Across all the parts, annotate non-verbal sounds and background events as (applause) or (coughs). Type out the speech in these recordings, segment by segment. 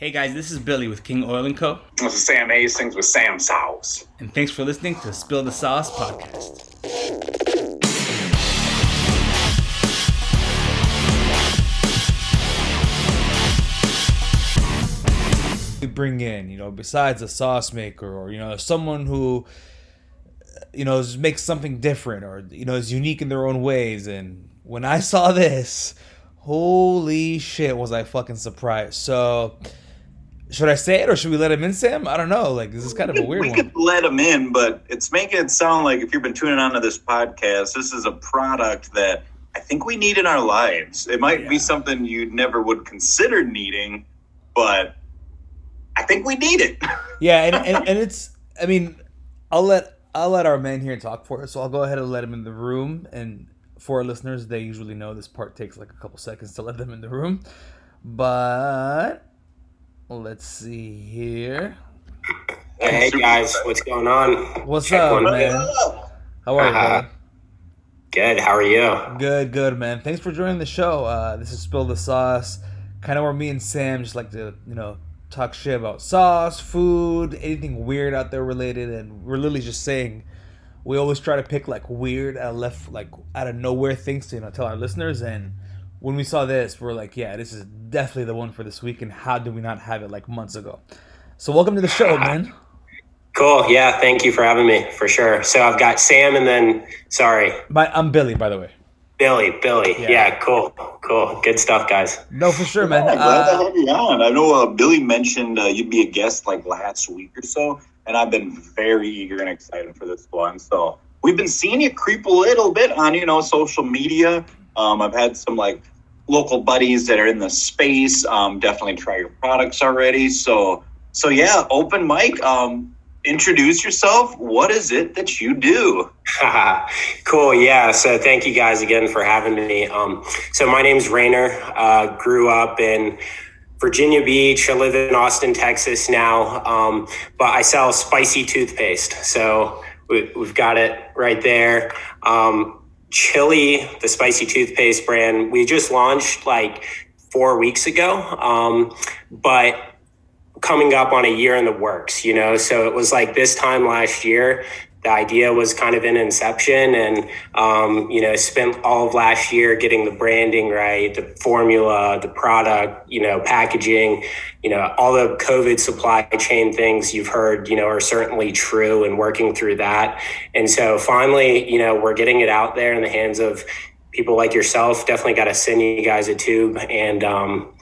Hey guys, this is Billy with King Oil and Co. This is Sam Hastings with Sam Sauce. And thanks for listening to Spill the Sauce podcast. We bring in, you know, besides a sauce maker or, you know, someone who, you know, makes something different or, you know, is unique in their own ways. And when I saw this, holy shit, was I fucking surprised. So, should I say it or should we let him in, Sam? I don't know. Like this is kind of a weird we one. could let him in, but it's making it sound like if you've been tuning onto this podcast, this is a product that I think we need in our lives. It might be something you never would consider needing, but I think we need it. (laughs) Yeah, and, and, and it's I mean, I'll let I'll let our man here talk for us, so I'll go ahead and let him in the room. And for our listeners, they usually know this part takes like a couple seconds to let them in the room. But let's see here. Hey guys, what's going on? What's Check up, one. man? How are you? Uh-huh. brother? Good. How are you? Good, good, man. Thanks for joining the show. Uh, this is Spill the Sauce, kind of where me and Sam just like to, you know, talk shit about sauce, food, anything weird out there related, and we're literally just saying we always try to pick like weird out of left, like out of nowhere things to you know tell our listeners. And when we saw this, we're like, yeah, this is definitely the one for this week. And how did we not have it like months ago? So welcome to the show, man. Cool. Yeah. Thank you for having me. For sure. So I've got Sam and then sorry, My, I'm Billy, by the way. Billy. Billy. Yeah. Yeah. cool. Cool. Good stuff, guys. No, for sure, man. Yeah, glad to Uh, have you on. I know uh, Billy mentioned uh, you'd be a guest like last week or so, and I've been very eager and excited for this one. So we've been seeing you creep a little bit on you know social media. Um, I've had some like local buddies that are in the space. Um, definitely try your products already. So so yeah, open mic. Um, introduce yourself. What is it that you do? (laughs) cool. Yeah. So thank you guys again for having me. Um, so my name's Rainer. Uh, grew up in Virginia Beach. I live in Austin, Texas now. Um, but I sell spicy toothpaste. So we, we've got it right there. Um, Chili, the spicy toothpaste brand, we just launched like four weeks ago. Um, but coming up on a year in the works, you know. So it was like this time last year, the idea was kind of in inception, and um, you know, spent all of last year getting the branding right, the formula, the product, you know, packaging, you know, all the COVID supply chain things you've heard, you know, are certainly true, and working through that. And so finally, you know, we're getting it out there in the hands of people like yourself. Definitely got to send you guys a tube and. Um,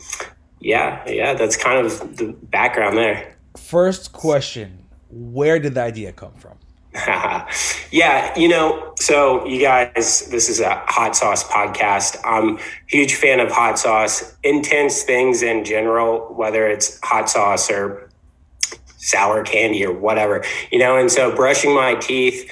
yeah, yeah, that's kind of the background there. first question: Where did the idea come from? (laughs) yeah, you know, so you guys, this is a hot sauce podcast. I'm huge fan of hot sauce, intense things in general, whether it's hot sauce or sour candy or whatever, you know, and so brushing my teeth,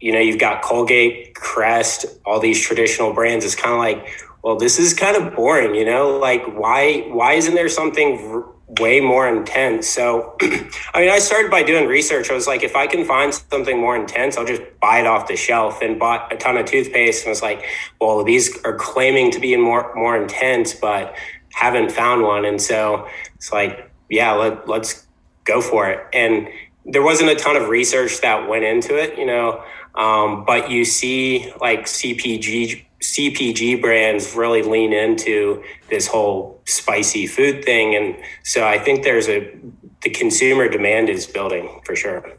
you know, you've got Colgate, Crest, all these traditional brands. It's kind of like, well, this is kind of boring, you know, like why, why isn't there something way more intense? So, (clears throat) I mean, I started by doing research. I was like, if I can find something more intense, I'll just buy it off the shelf and bought a ton of toothpaste. And was like, well, these are claiming to be more, more intense, but haven't found one. And so it's like, yeah, let, let's go for it. And there wasn't a ton of research that went into it, you know, um, but you see like CPG CPG brands really lean into this whole spicy food thing, and so I think there's a the consumer demand is building for sure.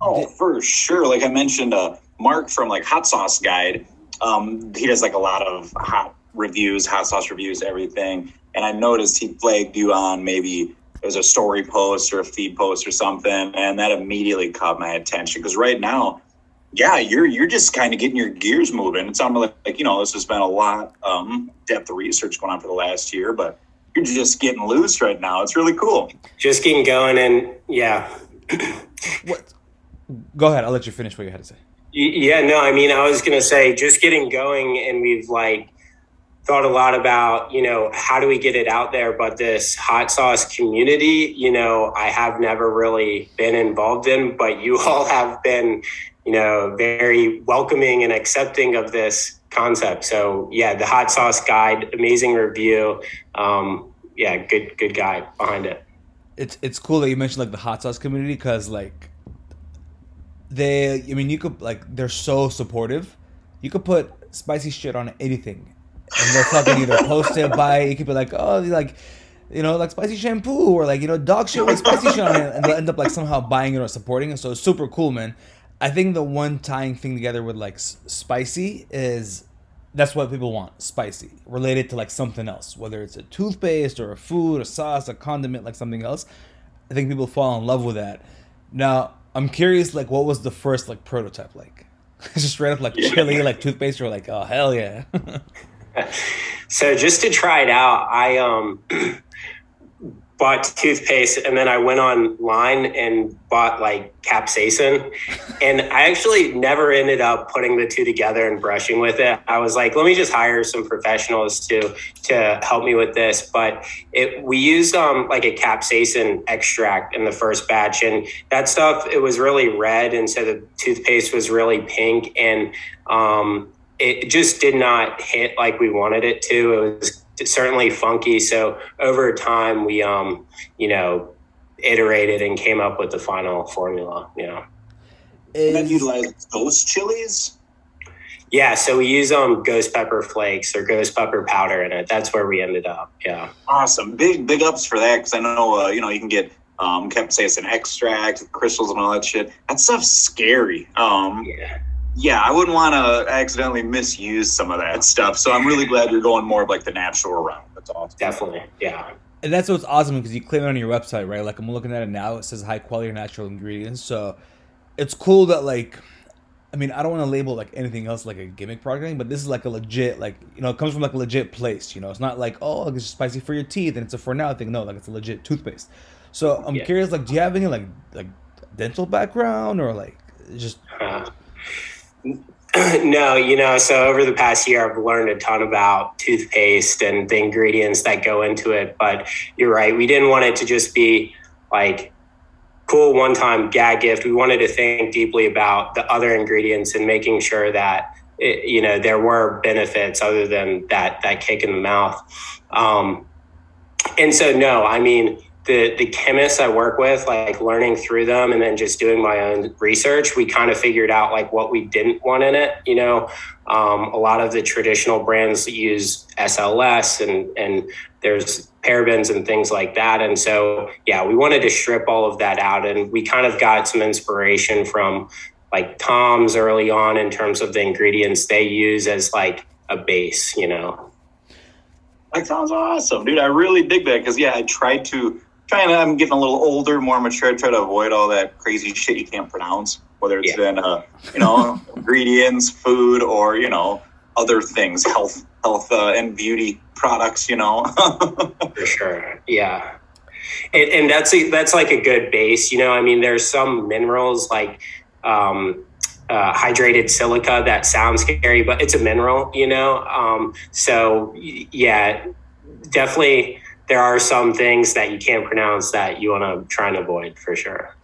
Oh, for sure. Like I mentioned, uh, Mark from like Hot Sauce Guide, um, he does like a lot of hot reviews, hot sauce reviews, everything. And I noticed he flagged you on maybe it was a story post or a feed post or something, and that immediately caught my attention because right now, yeah, you're you're just kind of getting your gears moving. It sounded like, like you know this has been a lot um, depth of research going on for the last year, but you're just getting loose right now. It's really cool. Just getting going, and yeah, (coughs) What? Go ahead. I'll let you finish what you had to say. Yeah, no, I mean, I was going to say just getting going, and we've like thought a lot about, you know, how do we get it out there? But this hot sauce community, you know, I have never really been involved in, but you all have been, you know, very welcoming and accepting of this concept. So, yeah, the hot sauce guide, amazing review. Um, yeah, good good guy behind it. It's it's cool that you mentioned like the hot sauce community because like they, I mean, you could like they're so supportive. You could put spicy shit on anything, and they'll fucking either post it, it. You could be like, oh, like you know, like spicy shampoo or like, you know, dog shit with spicy shit on it. And they'll end up like somehow buying it or supporting it. So it's super cool, man. I think the one tying thing together with like s- spicy is that's what people want spicy related to like something else whether it's a toothpaste or a food a sauce a condiment like something else. I think people fall in love with that. Now i'm curious like what was the first like prototype like? (laughs) Just straight up like chili like toothpaste you're like oh hell yeah. (laughs) (laughs) So just to try it out i um (clears throat) bought toothpaste and then I went online and bought like capsaicin. and I actually never ended up putting the two together and brushing with it. I was like, let me just hire some professionals to to help me with this. But it we used um like a capsaicin extract in the first batch and that stuff it was really red and so the toothpaste was really pink and um it just did not hit like we wanted it to. It was certainly funky. So over time, we, um, you know, iterated and came up with the final formula. You know, and then utilize ghost chilies. Yeah, so we use um ghost pepper flakes or ghost pepper powder in it. That's where we ended up. Yeah. Awesome. Big big ups for that because I know uh, you know you can get um capsaicin extract, crystals, and all that shit. That stuff's scary. Um, yeah yeah, I wouldn't want to accidentally misuse some of that stuff. So I'm really glad you're going more of like the natural route. That's awesome. Definitely, yeah. And that's what's awesome because you claim it on your website, right? Like I'm looking at it now, it says high quality natural ingredients. So it's cool that like, I mean, I don't want to label like anything else like a gimmick product, but this is like a legit, like you know, it comes from like a legit place. You know, it's not like oh, it's spicy for your teeth and it's a for now thing. No, like it's a legit toothpaste. So I'm yeah. curious, like, do you have any like like dental background or like just? Uh (clears throat) no, you know, so over the past year, I've learned a ton about toothpaste and the ingredients that go into it. But you're right, we didn't want it to just be like cool one time gag gift. We wanted to think deeply about the other ingredients and making sure that it, you know there were benefits other than that that kick in the mouth. Um, and so, no, I mean, the the chemists I work with, like learning through them and then just doing my own research, we kind of figured out like what we didn't want in it. You know, um, a lot of the traditional brands use SLS and and there's parabens and things like that. And so yeah, we wanted to strip all of that out, and we kind of got some inspiration from like Tom's early on in terms of the ingredients they use as like a base. You know. That sounds awesome, dude. I really dig that because yeah, I tried to trying to, I'm getting a little older, more mature, try to avoid all that crazy shit you can't pronounce, whether it's yeah. in, uh, you know, (laughs) ingredients, food, or, you know, other things, health, health uh, and beauty products, you know. (laughs) For sure. Yeah. And, and that's a, that's like a good base, you know. I mean, there's some minerals like um, uh, hydrated silica that sounds scary, but it's a mineral, you know. Um, so yeah, definitely there are some things that you can't pronounce that you want to try and avoid for sure.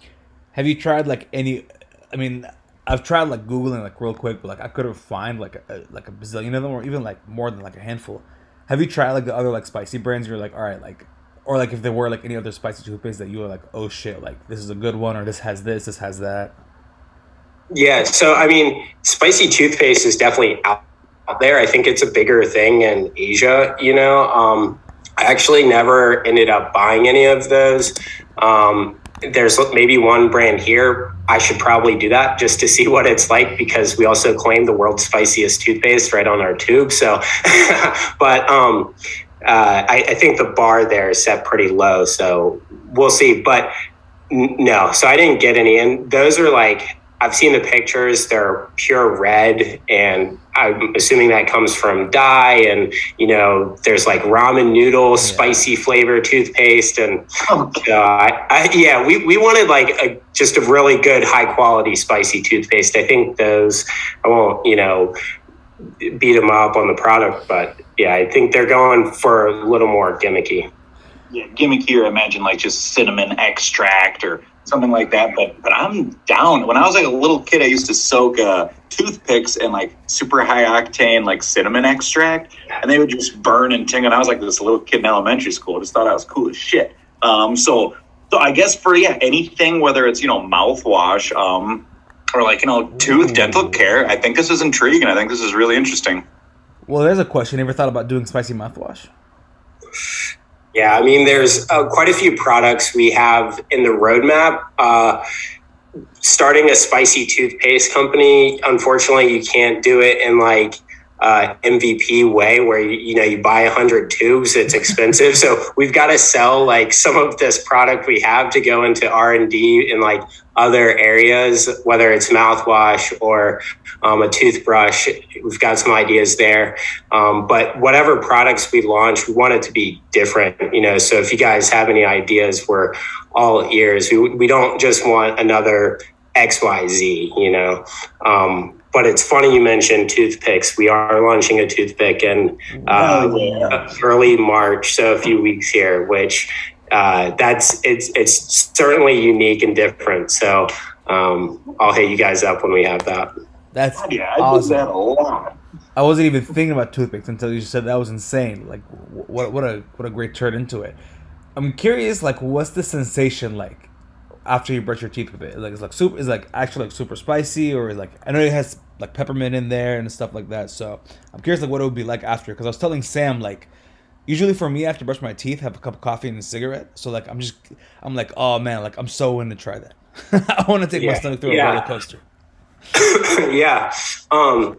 Have you tried like any? I mean, I've tried like googling like real quick, but like I couldn't find like a, like a bazillion of them, or even like more than like a handful. Have you tried like the other like spicy brands? You're like, all right, like, or like if there were like any other spicy toothpaste that you were like, oh shit, like this is a good one, or this has this, this has that. Yeah, so I mean, spicy toothpaste is definitely out there. I think it's a bigger thing in Asia. You know, um, I actually never ended up buying any of those. Um, there's maybe one brand here. I should probably do that just to see what it's like because we also claim the world's spiciest toothpaste right on our tube. So, (laughs) but um, uh, I, I, think the bar there is set pretty low. So we'll see. But n- no, so I didn't get any. And those are like I've seen the pictures. They're pure red, and I'm assuming that comes from dye. And you know, there's like ramen noodle, yeah. spicy flavor toothpaste, and uh, I, I, yeah, we, we wanted like a, just a really good, high quality spicy toothpaste. I think those I won't you know beat them up on the product, but yeah, I think they're going for a little more gimmicky. Yeah, gimmicky, or imagine like just cinnamon extract or something like that. But but I'm down. When I was like a little kid, I used to soak uh, toothpicks in like super high octane like cinnamon extract, and they would just burn and tingle. And I was like this little kid in elementary school. I just thought I was cool as shit. Um, so so I guess for yeah anything whether it's you know mouthwash um, or like you know tooth dental care, I think this is intriguing. I think this is really interesting. Well, there's a question. You ever thought about doing spicy mouthwash? Yeah, I mean, there's uh, quite a few products we have in the roadmap. Uh, starting a spicy toothpaste company, unfortunately, you can't do it in like uh, MVP way where you, you know you buy a hundred tubes. It's expensive, so we've got to sell like some of this product we have to go into R and D in like other areas, whether it's mouthwash or um, a toothbrush. We've got some ideas there, um, but whatever products we launch, we want it to be different. You know, so if you guys have any ideas, we're all ears. We we don't just want another X Y Z. You know. Um, but it's funny you mentioned toothpicks. We are launching a toothpick in uh, oh, yeah. early March, so a few weeks here, which uh, that's it's it's certainly unique and different. So um, I'll hit you guys up when we have that. That's yeah, I awesome. that a lot. I wasn't even thinking about toothpicks until you said that was insane. Like, what what a what a great turn into it. I'm curious, like, what's the sensation like after you brush your teeth with it? Like it's like super is like actually like super spicy or like I know it has like peppermint in there and stuff like that. So I'm curious like what it would be like after because I was telling Sam like usually for me after brush my teeth have a cup of coffee and a cigarette. So like I'm just I'm like oh man like I'm so in to try that. (laughs) I want to take yeah. my stomach through yeah. a roller coaster. (coughs) yeah. Um.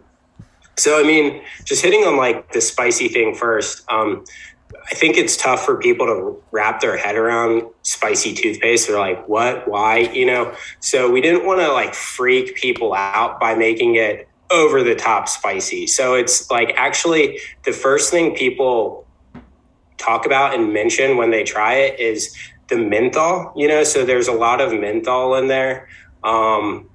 So I mean, just hitting on like the spicy thing first. Um, I think it's tough for people to wrap their head around spicy toothpaste. They're like, what? Why? You know? So we didn't want to like freak people out by making it over the top spicy. So it's like actually the first thing people talk about and mention when they try it is the menthol, you know? So there's a lot of menthol in there. Um,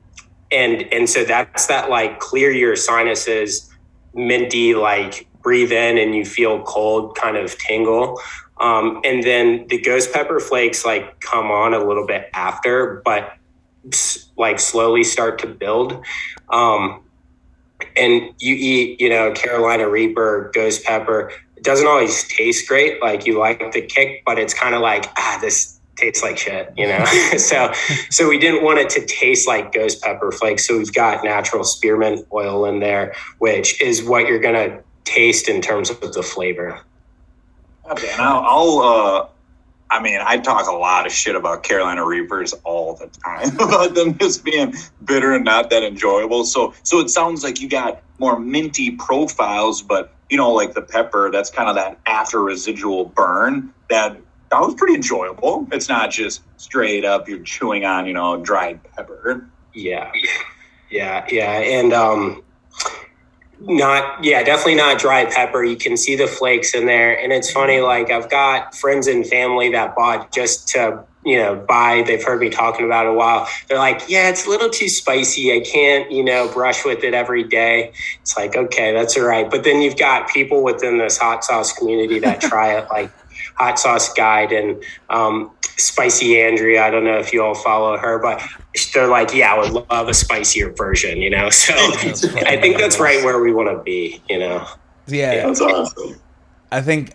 and, and so that's that like clear your sinuses, minty, like breathe in and you feel cold kind of tingle. Um, and then the ghost pepper flakes like come on a little bit after, but like slowly start to build. Um, and you eat, you know, Carolina Reaper, ghost pepper. It doesn't always taste great. Like you like the kick, but it's kind of like, ah, this tastes like shit, you know? (laughs) (laughs) so, so we didn't want it to taste like ghost pepper flakes. So we've got natural spearmint oil in there, which is what you're going to taste in terms of the flavor. Okay, now I'll. Uh, I mean, I talk a lot of shit about Carolina Reapers all the time (laughs) about them just being bitter and not that enjoyable. So, so it sounds like you got more minty profiles, but you know, like the pepper, that's kind of that after residual burn that that was pretty enjoyable. It's not just straight up you're chewing on, you know, dried pepper. Yeah, yeah, yeah, and um, not yeah definitely not dry pepper. You can see the flakes in there. And it's funny like i've got friends and family that bought just to you know buy. They've heard me talking about it a while. They're like yeah it's a little too spicy. I can't you know brush with it every day. It's like okay that's all right. But then you've got people within this hot sauce community that try it like hot sauce guide. And um, spicy andrea i don't know if you all follow her but they're like, yeah, I would love a spicier version, you know. (laughs) So I think that's right where we want to be, you know. Yeah, yeah, that's awesome. I think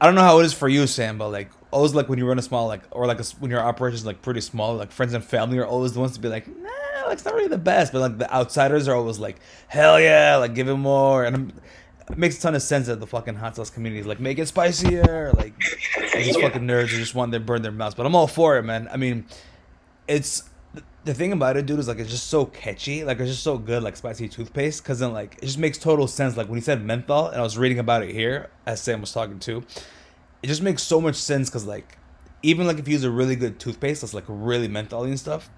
I don't know how it is for you, Sam, but like always like when you run a small like or like a, when your operations like pretty small, like friends and family are always the ones to be like, nah, like it's not really the best, but like the outsiders are always like, hell yeah, like give it more, and I'm, it makes a ton of sense that the fucking hot sauce community is like make it spicier, like these fucking nerds who just want to burn their mouths. But I'm all for it, man. I mean, it's the thing about it, dude, is like it's just so catchy. Like it's just so good, like spicy toothpaste. Cause then like it just makes total sense. Like when he said menthol, and I was reading about it here as Sam was talking to, it just makes so much sense. Cause like even like if you use a really good toothpaste that's like really mentholy and stuff,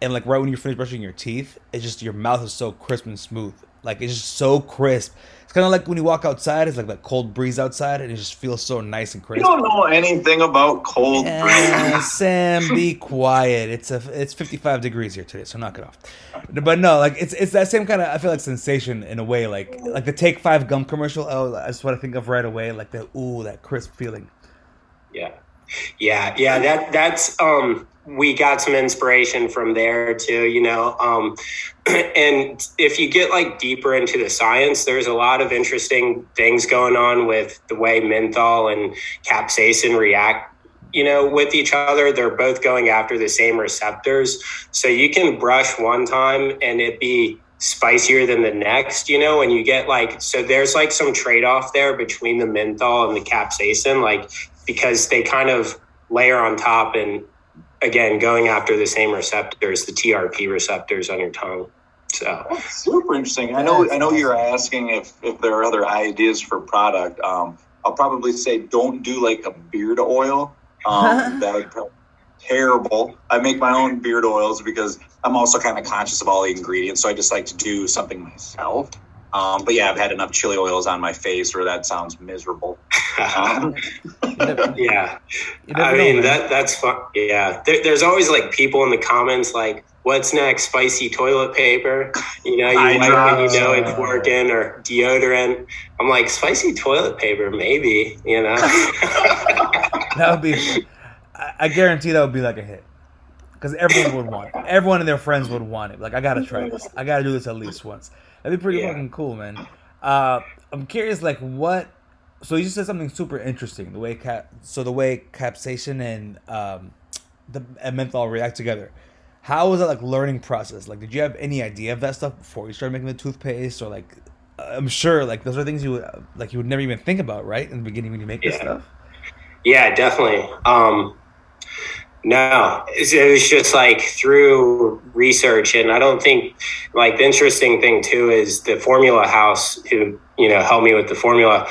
and like right when you're finished brushing your teeth, it's just your mouth is so crisp and smooth. Like it's just so crisp. It's kind of like when you walk outside. It's like that cold breeze outside, and it just feels so nice and crisp. You don't know anything about cold yeah, breeze, (laughs) Sam. Be quiet. It's a it's 55 degrees here today, so knock it off. But no, like it's it's that same kind of I feel like sensation in a way, like like the Take Five gum commercial. Oh, that's what I think of right away. Like the ooh, that crisp feeling. Yeah, yeah, yeah. That that's um we got some inspiration from there too, you know. Um, (clears throat) and if you get like deeper into the science, there's a lot of interesting things going on with the way menthol and capsaicin react you know, with each other. They're both going after the same receptors. So you can brush one time and it be spicier than the next, you know, and you get like, so there's like some trade off there between the menthol and the capsaicin, like, because they kind of layer on top and again, going after the same receptors, the TRP receptors on your tongue. So super interesting. I know. I know you're asking if if there are other ideas for product. Um, I'll probably say don't do like a beard oil. Um, (laughs) that would probably terrible. I make my own beard oils because I'm also kind of conscious of all the ingredients, so I just like to do something myself. Um, but yeah, I've had enough chili oils on my face where that sounds miserable. Um, (laughs) yeah, I mean that that's fun. Yeah, there, there's always like people in the comments like, "What's next? Spicy toilet paper?" You know, you like when you know it's working or deodorant. I'm like, spicy toilet paper, maybe. You know, (laughs) that would be. (laughs) I guarantee that would be like a hit because everyone would want it. Everyone and their friends would want it. Like, I gotta try this. I gotta do this at least once. That'd be pretty yeah. fucking cool, man. Uh, I'm curious, like, what? So you just said something super interesting. The way cap, so the way capsaicin and um, the and menthol react together. How was that like learning process? Like, did you have any idea of that stuff before you started making the toothpaste, or like? I'm sure, like, those are things you would like you would never even think about, right, in the beginning when you make this stuff. Yeah, definitely. Um, no, it was just like through research, and I don't think like the interesting thing too is the Formula House who you know helped me with the formula.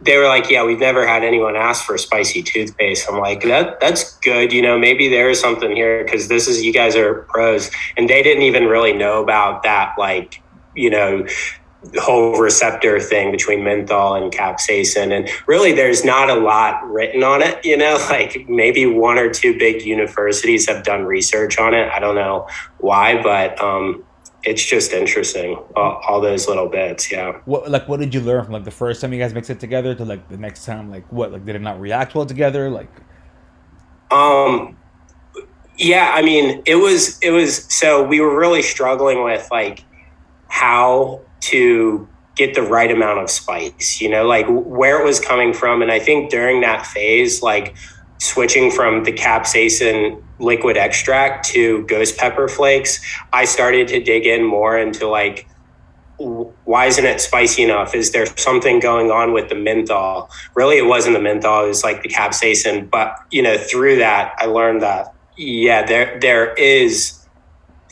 They were like, "Yeah, we've never had anyone ask for a spicy toothpaste." I'm like, "That that's good, you know. Maybe there is something here because this is you guys are pros, and they didn't even really know about that, like you know whole receptor thing between menthol and capsaicin and really there's not a lot written on it you know? (laughs) Like maybe one or two big universities have done research on it. I don't know why but um it's just interesting all, all, those little bits yeah. What like what did you learn from like the first time you guys mixed it together to like the next time like what like did it not react well together like? Um yeah i mean it was it was so we were really struggling with like how to get the right amount of spice, you know, like where it was coming from. And I think during that phase, like switching from the capsaicin liquid extract to ghost pepper flakes, I started to dig in more into like, why isn't it spicy enough? Is there something going on with the menthol? Really, it wasn't the menthol; it was like the capsaicin. But you know, through that, I learned that yeah, there there is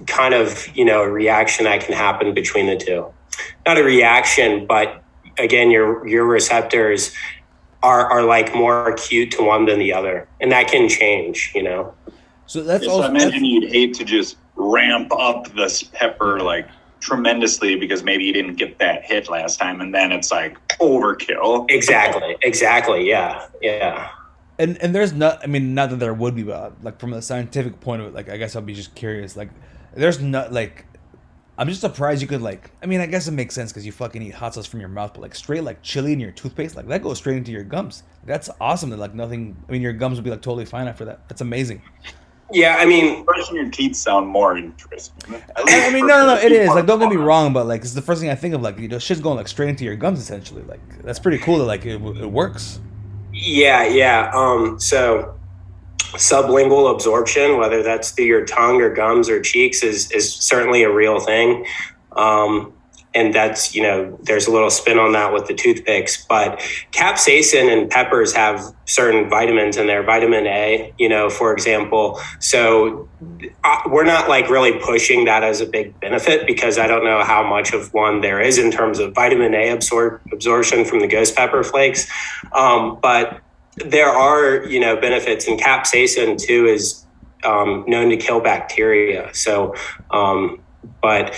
kind of you know a reaction that can happen between the two not a reaction, but again, your your receptors are are like more acute to one than the other, and that can change. You know. So that's yeah, also. So I imagine you'd hate to just ramp up this pepper like tremendously because maybe you didn't get that hit last time, and then it's like overkill. Exactly. Exactly. Yeah. Yeah. And and there's not. I mean, not that there would be, but like from a scientific point of it, like I guess I'll be just curious. Like, there's not like I'm just surprised you could like. I mean, I guess it makes sense because you fucking eat hot sauce from your mouth, but like straight like chili in your toothpaste, like that goes straight into your gums. That's awesome. That like nothing. I mean, your gums would be like totally fine after that. That's amazing. Yeah, I mean, brushing your teeth sound more interesting. I, mean, no, no, no, it is. Like, don't get me (laughs) wrong, but like, it's the first thing I think of. Like, you know, shit's going like straight into your gums, essentially. Like, that's pretty cool. That like it, it works. Yeah, yeah. Um, so sublingual absorption, whether that's through your tongue or gums or cheeks, is is certainly a real thing. Um, and that's you know there's a little spin on that with the toothpicks but capsaicin and peppers have certain vitamins in there vitamin a you know for example so uh, we're not like really pushing that as a big benefit because i don't know how much of one there is in terms of vitamin a absor- absorption from the ghost pepper flakes um, but there are you know benefits and capsaicin too is um, known to kill bacteria so um, but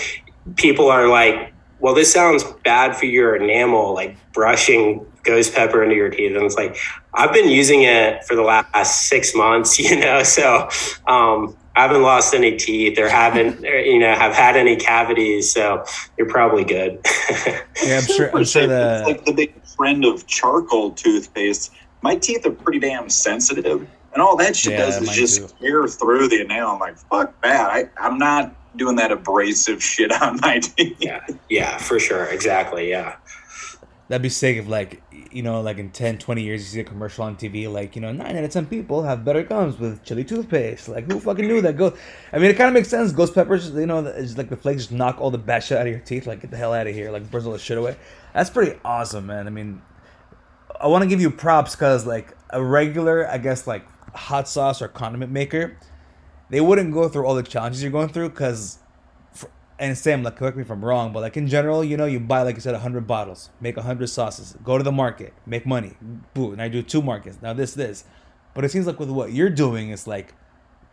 people are like well this sounds bad for your enamel like brushing ghost pepper into your teeth and it's like i've been using it for the last six months (laughs) you know so um, I haven't lost any teeth or haven't, (laughs) you know, have had any cavities. So you're probably good. (laughs) yeah, I'm sure. I'm sure that it's like the big friend of charcoal toothpaste my teeth are pretty damn sensitive. And all that shit yeah, does is just too. tear through the nail. I'm like, fuck that. I, I'm not doing that abrasive shit (laughs) on my teeth. Yeah, yeah, for sure. Exactly. Yeah. That'd be sick if, like, you know, like in 10, 20 years, you see a commercial on TV, like, you know, 9 out of 10 people have better gums with chili toothpaste. Like, who fucking knew that? Go. I mean, it kind of makes sense. Ghost peppers, you know, it's like the flakes just knock all the bad shit out of your teeth. Like, get the hell out of here. Like, bristle the shit away. That's pretty awesome, man. I mean, I want to give you props because, like, a regular, I guess, like, hot sauce or condiment maker, they wouldn't go through all the challenges you're going through because and Sam, like, correct me if I'm wrong, but like in general, you know, you buy like you said, hundred bottles, make hundred sauces, go to the market, make money, boo, and I do two markets. Now this, this, but it seems like with what you're doing, it's like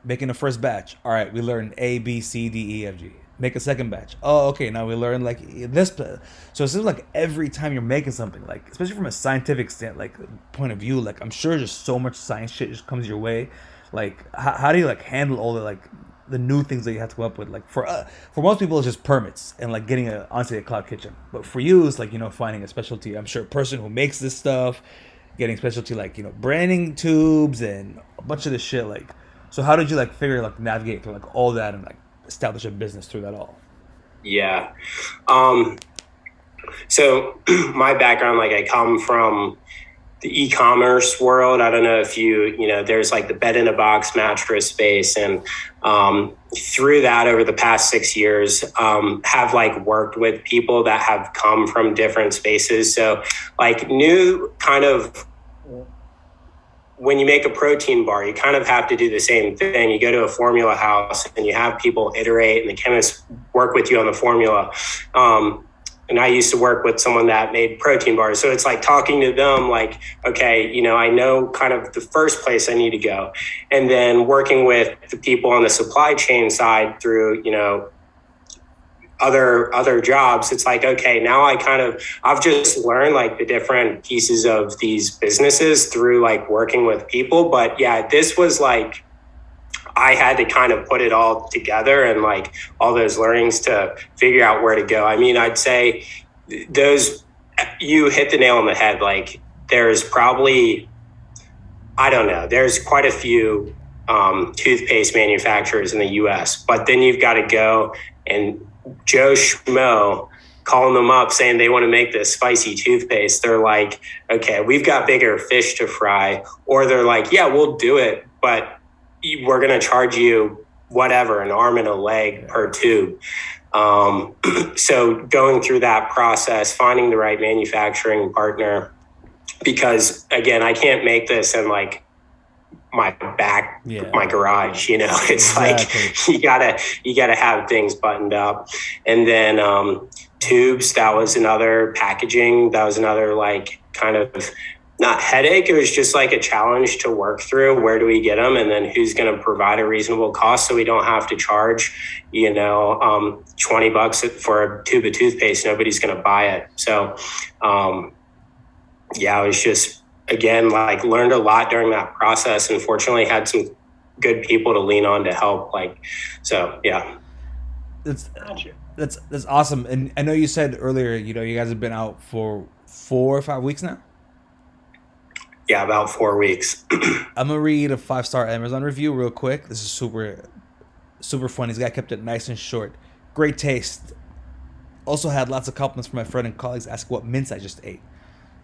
making a first batch. All right, we learned A, B, C, D, E, F, G. Make a second batch. Oh, okay. Now we learn like this. So it seems like every time you're making something, like especially from a scientific stand, like point of view, like I'm sure just so much science shit just comes your way. Like how, how do you like handle all the like the new things that you have to come up with. Like for uh, for most people, it's just permits and like getting a onto a cloud kitchen. But for you, it's like you know finding a specialty. I'm sure person who makes this stuff, getting specialty like you know branding tubes and a bunch of this shit. Like, so how did you like figure like navigate through like all that and like establish a business through that all? Yeah. Um. So (clears throat) my background, like I come from the e-commerce world. I don't know if you, you know, there's like the bed in a box mattress space, and um, through that over the past six years, um, have like worked with people that have come from different spaces. So, like, new kind of when you make a protein bar, you kind of have to do the same thing. You go to a formula house and you have people iterate, and the chemists work with you on the formula. Um, and I used to work with someone that made protein bars. So it's like talking to them, like, okay, you know, I know kind of the first place I need to go. And then working with the people on the supply chain side through, you know, other other jobs it's like okay now i kind of i've just learned like the different pieces of these businesses through like working with people but yeah this was like I had to kind of put it all together and like all those learnings to figure out where to go. I mean, I'd say those you hit the nail on the head. Like there's probably I don't know. There's quite a few um, toothpaste manufacturers in the U.S., but then you've got to go and Joe Schmo calling them up saying they want to make this spicy toothpaste. They're like, okay, we've got bigger fish to fry, or they're like, yeah, we'll do it, but we're going to charge you whatever an arm and a leg per tube um, (clears throat) so going through that process finding the right manufacturing partner because again i can't make this in like my back yeah. my garage you know (laughs) it's exactly. like (laughs) you gotta you gotta have things buttoned up and then um, tubes that was another packaging that was another like kind of not headache. It was just like a challenge to work through. Where do we get them, and then who's going to provide a reasonable cost so we don't have to charge, you know, um, twenty bucks for a tube of toothpaste. Nobody's going to buy it. So, um, yeah, it was just again like learned a lot during that process. and fortunately, had some good people to lean on to help. Like, so yeah. That's that's that's awesome. And I know you said earlier, you know, you guys have been out for four or five weeks now. Yeah, about four weeks. (clears throat) I'm gonna read a five star Amazon review real quick. This is super, super funny. This guy kept it nice and short. Great taste. Also had lots of compliments from my friend and colleagues asking what mints I just ate.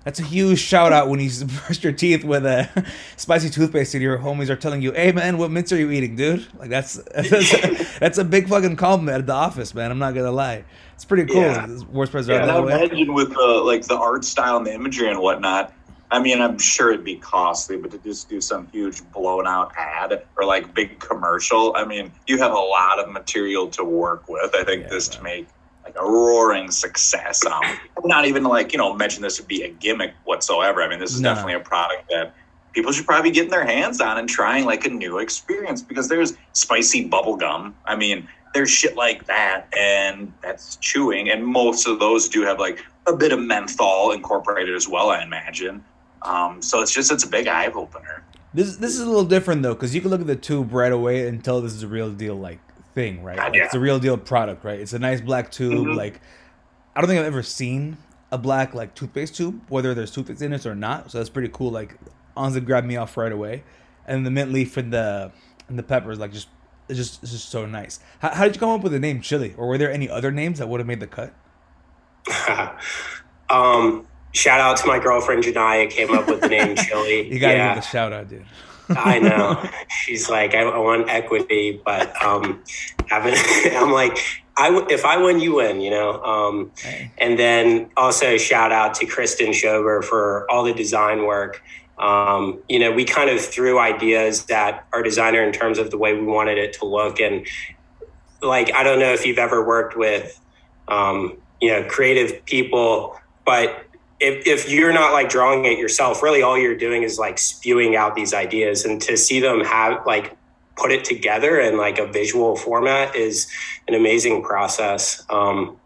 That's a huge shout out when you (laughs) brush your teeth with a spicy toothpaste and your homies are telling you, "Hey man, what mints are you eating, dude?" Like that's (laughs) that's a, that's a big fucking compliment at the office, man. I'm not gonna lie. It's pretty cool. Yeah. Worst yeah, that imagine with the like the art style and the imagery and whatnot I mean, I'm sure it'd be costly, but to just do some huge blown out ad or like big commercial, I mean, you have a lot of material to work with. I think yeah, this right. to make like a roaring success. Um, not even like, you know, mention this would be a gimmick whatsoever. I mean, this is no. definitely a product that people should probably getting their hands on and trying like a new experience because there's spicy bubble gum. I mean, there's shit like that and that's chewing and most of those do have like a bit of menthol incorporated as well i imagine um, so it's just it's a big eye opener. This this is a little different though, because you can look at the tube right away and tell this is a real deal like thing, right? Like, yeah. It's a real deal product, right? It's a nice black tube. Mm-hmm. Like I don't think I've ever seen a black like toothpaste tube, whether there's toothpaste in it or not. So that's pretty cool. Like honestly grabbed me off right away. and the mint leaf and the and the peppers like just it's just it's just so nice. How, how did you come up with the name chili, or were there any other names that would have made the cut? (laughs) um, shout out to my girlfriend Janaya came up with the name (laughs) chili. you gotta yeah. give a shout out, dude. I know. She's like, I, I want equity, but um, having, (laughs) I'm like, I if I win, you win, you know. Um, and then also shout out to Kristen Schober for all the design work. Um, you know, we kind of threw ideas at our designer in terms of the way we wanted it to look, and like I don't know if you've ever worked with, um, you know, creative people, but if, if you're not like drawing it yourself, really all you're doing is like spewing out these ideas and to see them have like put it together in like a visual format is an amazing process. Um,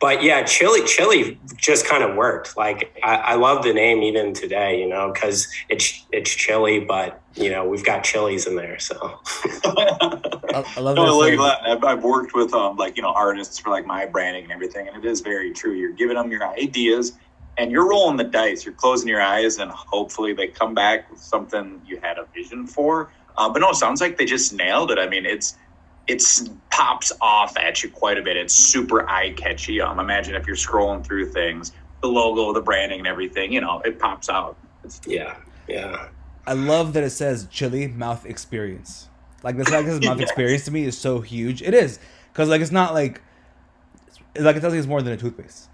but yeah, chili, chili just kind of worked. Like I, I love the name even today, you know, because it's it's chili, but you know we've got chilies in there. So (laughs) I, I, love no, that. Like, I've, I've worked with um like you know artists for like my branding and everything, and it is very true. You're giving them your ideas, and you're rolling the dice. You're closing your eyes, and hopefully they come back with something you had a vision for. Uh, but no, it sounds like they just nailed it. I mean, it's it's pops off at you quite a bit. It's super eye catchy. Um, imagine if you're scrolling through things, the logo, the branding, and everything. You know, it pops out. It's, yeah, yeah. I love that it says chili mouth experience. Like the fact that this (laughs) mouth yes. experience to me is so huge. It is because like it's not like it's, like it tells you it's more than a toothpaste.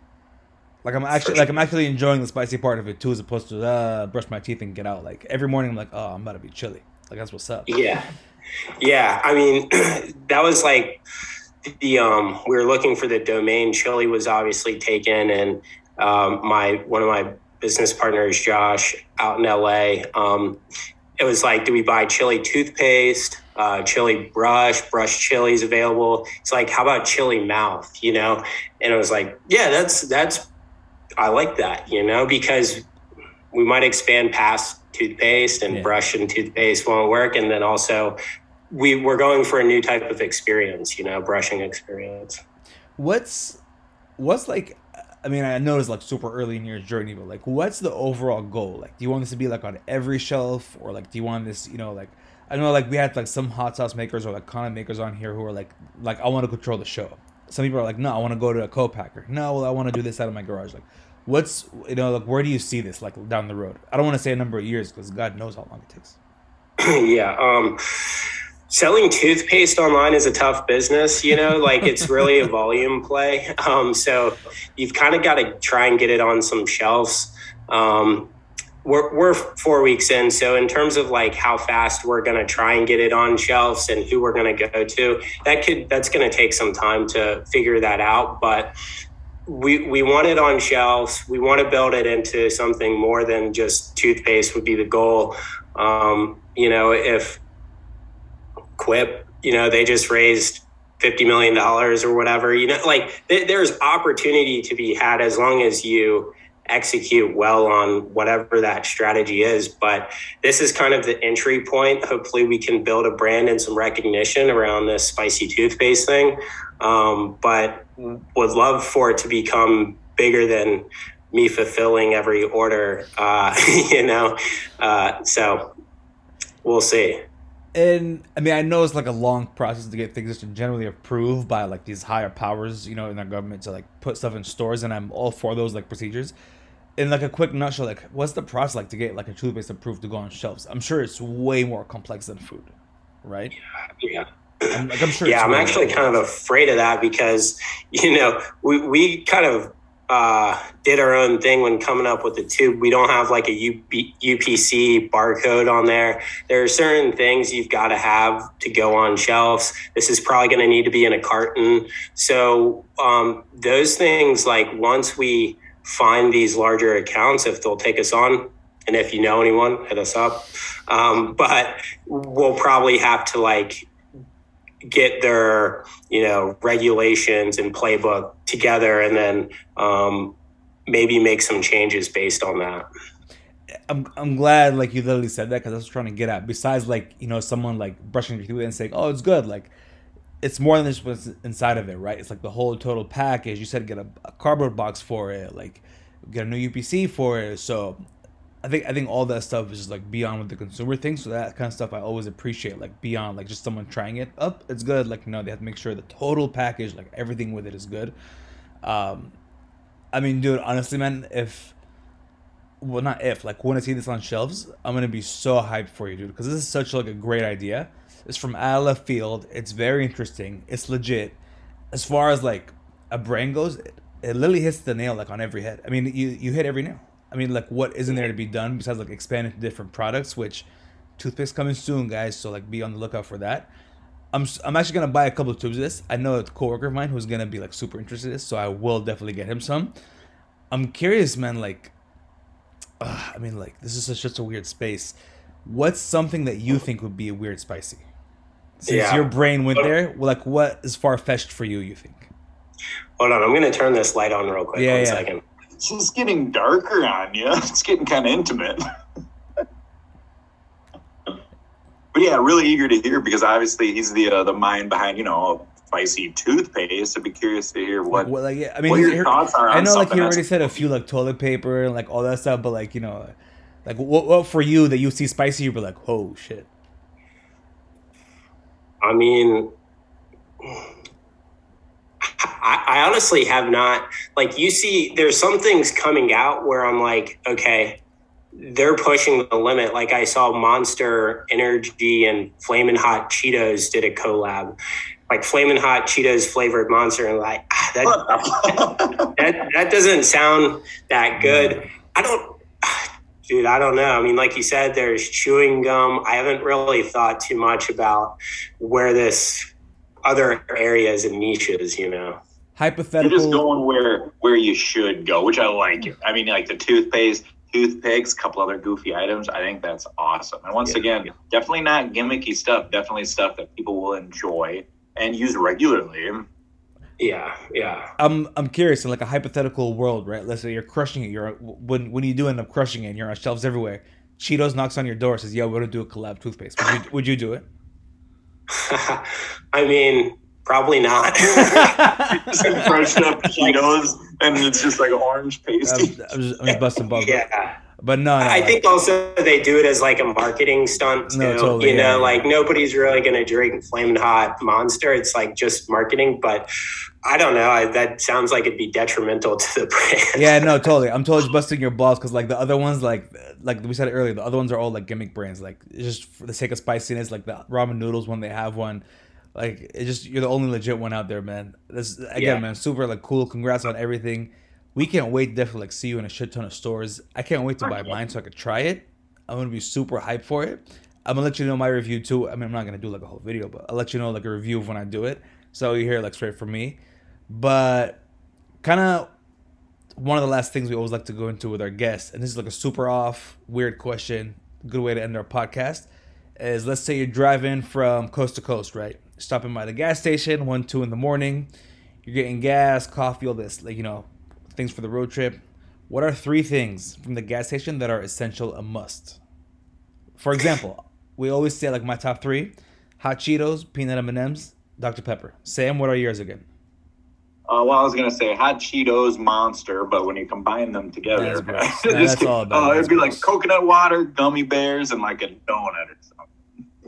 Like I'm actually like I'm actually enjoying the spicy part of it too, as opposed to uh, brush my teeth and get out. Like every morning I'm like, oh, I'm about to be chili. Like that's what's up. Yeah, yeah, I mean, (clears throat) that was like the um, we were looking for the domain. Chili was obviously taken, and um, my one of my business partners, Josh, out in LA. Um, it was like, do we buy chili toothpaste, uh, chili brush, brush chilies available? It's like, how about chili mouth? You know, and it was like, yeah, that's that's I like that, you know, because we might expand past toothpaste and yeah. brush and toothpaste won't work. And then also we we're going for a new type of experience, you know, brushing experience. What's what's like I mean, I know it's like super early in your journey, but like, what's the overall goal? Like, do you want this to be like on every shelf, or like, do you want this, you know, like, I know like we had like some hot sauce makers or like condiment makers on here who are like, like I want to control the show. Some people are like, no, I want to go to a co-packer. No, well, I want to do this out of my garage. Like, what's you know like where do you see this like down the road? I don't want to say a number of years because god knows how long it takes. (clears throat) Yeah um selling toothpaste online is a tough business you know? (laughs) Like it's really a volume play. Um so you've kind of got to try and get it on some shelves. Um we're, we're four weeks in so in terms of like how fast we're going to try and get it on shelves and who we're going to go to that could that's going to take some time to figure that out but we we want it on shelves. We want to build it into something more than just toothpaste would be the goal. Um, you know, if Quip, you know, they just raised fifty million dollars or whatever. You know, like th- there's opportunity to be had as long as you execute well on whatever that strategy is. But this is kind of the entry point. Hopefully, we can build a brand and some recognition around this spicy toothpaste thing. Um, but would love for it to become bigger than me fulfilling every order, uh, (laughs) you know. Uh, so we'll see. And I mean, I know it's like a long process to get things generally approved by like these higher powers, you know, in our government to like put stuff in stores, and I'm all for those like procedures. In like a quick nutshell, like what's the process like to get like a toothpaste approved to go on shelves? I'm sure it's way more complex than food, right? Yeah, yeah. I'm, like, I'm sure yeah, I'm actually kind of afraid of that because you know we we kind of uh, did our own thing when coming up with the tube. We don't have like a UP, UPC barcode on there. There are certain things you've got to have to go on shelves. This is probably going to need to be in a carton. So um, those things, like once we find these larger accounts, if they'll take us on, and if you know anyone, hit us up. Um, but we'll probably have to like get their you know regulations and playbook together and then um, maybe make some changes based on that I'm, I'm glad like you literally said that because I was trying to get at besides like you know someone like brushing your teeth and saying oh it's good like it's more than just what's inside of it right it's like the whole total package you said get a, a cardboard box for it like get a new UPC for it so I think I think all that stuff is just like beyond what the consumer thinks. So that kind of stuff I always appreciate, like beyond like just someone trying it up. It's good. Like no, they have to make sure the total package, like everything with it, is good. Um, I mean, dude, honestly, man, if well, not if like when I see this on shelves, I'm gonna be so hyped for you, dude, because this is such like a great idea. It's from out of left field. It's very interesting. It's legit. As far as like a brand goes, it, it literally hits the nail like on every head. I mean, you you hit every nail. I mean, like, what isn't there to be done besides like expand into different products? Which toothpicks coming soon, guys. So like, be on the lookout for that. I'm I'm actually gonna buy a couple of tubes of this. I know a coworker of mine who's gonna be like super interested in this, so I will definitely get him some. I'm curious, man. Like, uh, I mean, like, this is such, such a weird space. What's something that you think would be a weird spicy? Since yeah. your brain went there, like, what is far fetched for you? You think? Hold on, I'm gonna turn this light on real quick. Yeah, one yeah. second. It's just getting darker on you. (laughs) It's getting kind of intimate. (laughs) but yeah, really eager to hear because obviously he's the uh, the mind behind you know spicy toothpaste. I'd be curious to hear what. Well, like, yeah, I mean, what your thoughts are. I know, like he already said a few like toilet paper and like all that stuff, but like you know, like what, what for you that you see spicy, you be like, oh shit. I mean, I, I honestly have not like you see there's some things coming out where I'm like, okay, they're pushing the limit. Like I saw Monster Energy and Flamin' Hot Cheetos did a collab. Like Flamin' Hot Cheetos flavored monster, and like ah, that, (laughs) that that doesn't sound that good. I don't, dude. I don't know. I mean, like you said, there's chewing gum. I haven't really thought too much about where this other areas and niches, you know. Hypothetical. You're just going where where you should go, which I like. It. I mean, like the toothpaste, toothpicks, a couple other goofy items. I think that's awesome. And once yeah. again, definitely not gimmicky stuff. Definitely stuff that people will enjoy and use regularly. Yeah, yeah. I'm I'm curious in like a hypothetical world, right? Let's say you're crushing it. You're when when you do end up crushing it, and you're on shelves everywhere. Cheetos knocks on your door, says, "Yo, we're gonna do a collab toothpaste." Would you, would you do it? (laughs) I mean, probably not. (laughs) just up (laughs) Cheetos, and it's just like orange pasty. I'm, I'm, just, I'm just busting bubbles. Yeah. But no, no I think also they do it as like a marketing stunt too. No, totally, you know, yeah, like nobody's really going to drink flaming hot monster. It's like just marketing. But I don't know. I, that sounds like it'd be detrimental to the (laughs) brand. yeah, no, totally. I'm totally busting your balls because like the other ones, like like we said earlier, the other ones are all like gimmick brands. Like just for the sake of spiciness, like the ramen noodles when they have one. Like it's just you're the only legit one out there, man. This again, yeah. man, super like cool. Congrats on everything we can't wait to definitely like see you in a shit ton of stores. I can't wait to buy mine so I could try it. I'm gonna be super hyped for it. I'm gonna let you know my review too. I mean, I'm not gonna do like a whole video, but I'll let you know like a review of when I do it. So you hear it like straight from me. But kind of one of the last things we always like to go into with our guests, and this is like a super off, weird question, good way to end our podcast, is let's say you're driving from coast to coast, right? Stopping by the gas station, one, two in the morning, you're getting gas, coffee, all this, like you know, things for the road trip. What are three things from the gas station that are essential, a must? For example, we always say like my top three: hot Cheetos, peanut M and M's, Dr Pepper. Sam, what are yours again? Uh, well, I was gonna say hot Cheetos, Monster, but when you combine them together, that's, (laughs) that's all about. Uh, it'd be like coconut water, gummy bears, and like a donut or something.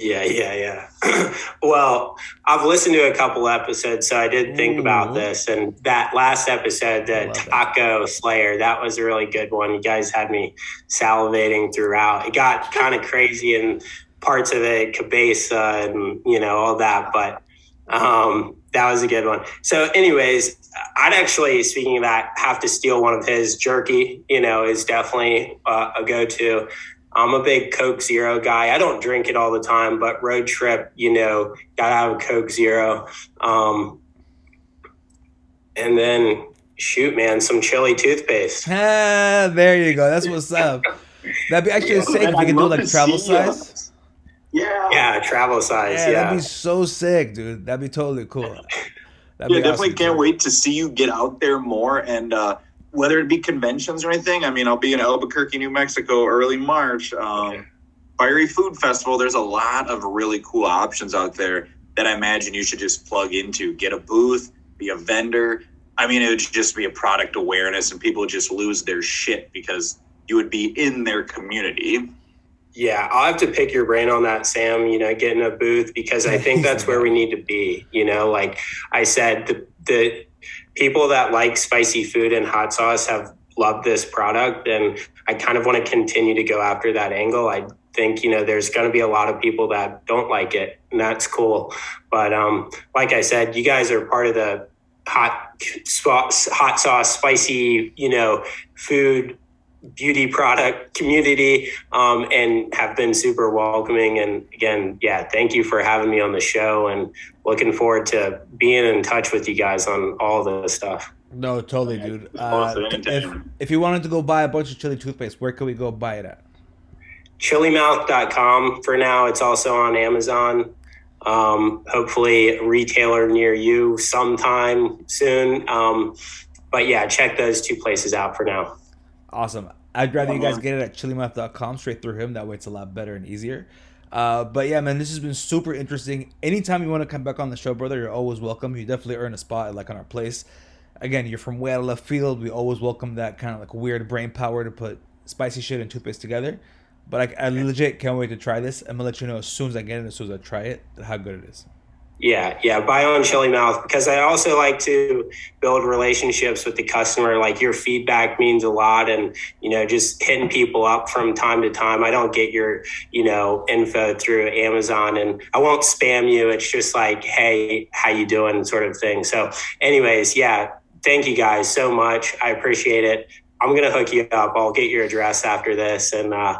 Yeah, yeah, yeah. (clears throat) well, I've listened to a couple episodes, so I did think Ooh. about this. And that last episode, the Taco Slayer, that was a really good one. You guys had me salivating throughout. It got kind of crazy in parts of it, cabeza and, you know, all that. But um, that was a good one. So, anyways, I'd actually, speaking of that, have to steal one of his jerky, you know, is definitely uh, a go to. I'm a big Coke Zero guy. I don't drink it all the time, but road trip, you know, gotta have a Coke Zero. Um, and then shoot, man, some chili toothpaste. Ah, (laughs) there you go. That's what's up. That'd be actually yeah, sick if we could do like travel size. Yeah. Yeah, travel size. Yeah, yeah, that'd be so sick, dude. That'd be totally cool. (laughs) That'd yeah, definitely awesome, can't wait to see you get out there more and uh whether it be conventions or anything. I mean, I'll be in Albuquerque, New Mexico, early March. Um, Fiery Food Festival. There's a lot of really cool options out there that I imagine you should just plug into. Get a booth, be a vendor. I mean, it would just be a product awareness, and people would just lose their shit because you would be in their community. Yeah, I'll have to pick your brain on that, Sam. You know, get in a booth because I think that's where we need to be. You know, like I said, the the people that like spicy food and hot sauce have loved this product, and I kind of want to continue to go after that angle. I think you know there's going to be a lot of people that don't like it, and that's cool. But um, like I said, you guys are part of the hot hot sauce, spicy, you know, food beauty product community um, and have been super welcoming. And again, yeah, thank you for having me on the show and looking forward to being in touch with you guys on all the stuff. No, totally, dude. Uh, if, if you wanted to go buy a bunch of chili toothpaste, where can we go buy it at? Chillimouth.com for now. It's also on Amazon. Um, hopefully, a retailer near you sometime soon. Um, but yeah, check those two places out for now. Awesome. I'd rather you guys get it at chillimouth.com straight through him. That way it's a lot better and easier. Uh, but yeah, man, this has been super interesting. Anytime you want to come back on the show, brother, you're always welcome. You definitely earn a spot like on our place. Again, you're from way out of left field. We always welcome that kind of like weird brain power to put spicy shit and toothpaste together. But I, I legit can't wait to try this. I'm gonna let you know as soon as I get it, as soon as I try it, how good it is. Yeah, yeah. Buy on Chili Mouth because I also like to build relationships with the customer. Like your feedback means a lot, and you know, just hitting people up from time to time. I don't get your you know info through Amazon, and I won't spam you. It's just like, hey, how you doing, sort of thing. So, anyways, yeah. Thank you guys so much. I appreciate it. I'm gonna hook you up. I'll get your address after this, and uh,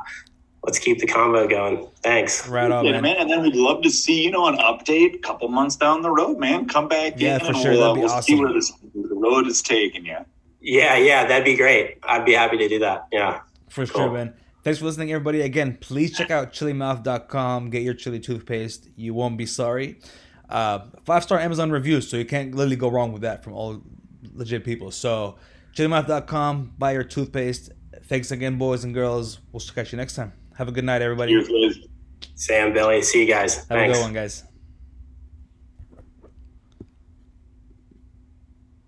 let's keep the combo going. Thanks. Right on, man. man. And then we'd love to see, you know, an update a couple months down the road, man. Come back yeah, in for sure. We'll, That'd be we'll awesome. see where this, the road is taking you. Yeah, yeah, that'd be great. I'd be happy to do that. Yeah. For cool. sure, man. Thanks for listening, everybody. Again, please check out chillimouth.com. Get your chili toothpaste. You won't be sorry. Uh, five star Amazon reviews, so you can't literally go wrong with that from all legit people. So, chillimouth.com, buy your toothpaste. Thanks again, boys and girls. We'll catch you next time. Have a good night, everybody. Cheers, Sam, Billy. See you guys. Have Thanks. a good one, guys.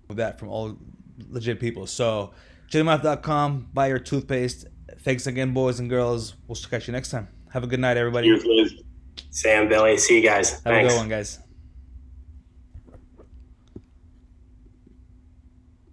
With that from all legit people. So, chillimouth.com, buy your toothpaste. Thanks again, boys and girls. We'll catch you next time. Have a good night, everybody. Cheers, Sam, Billy. See you guys. Have Thanks. a good one, guys.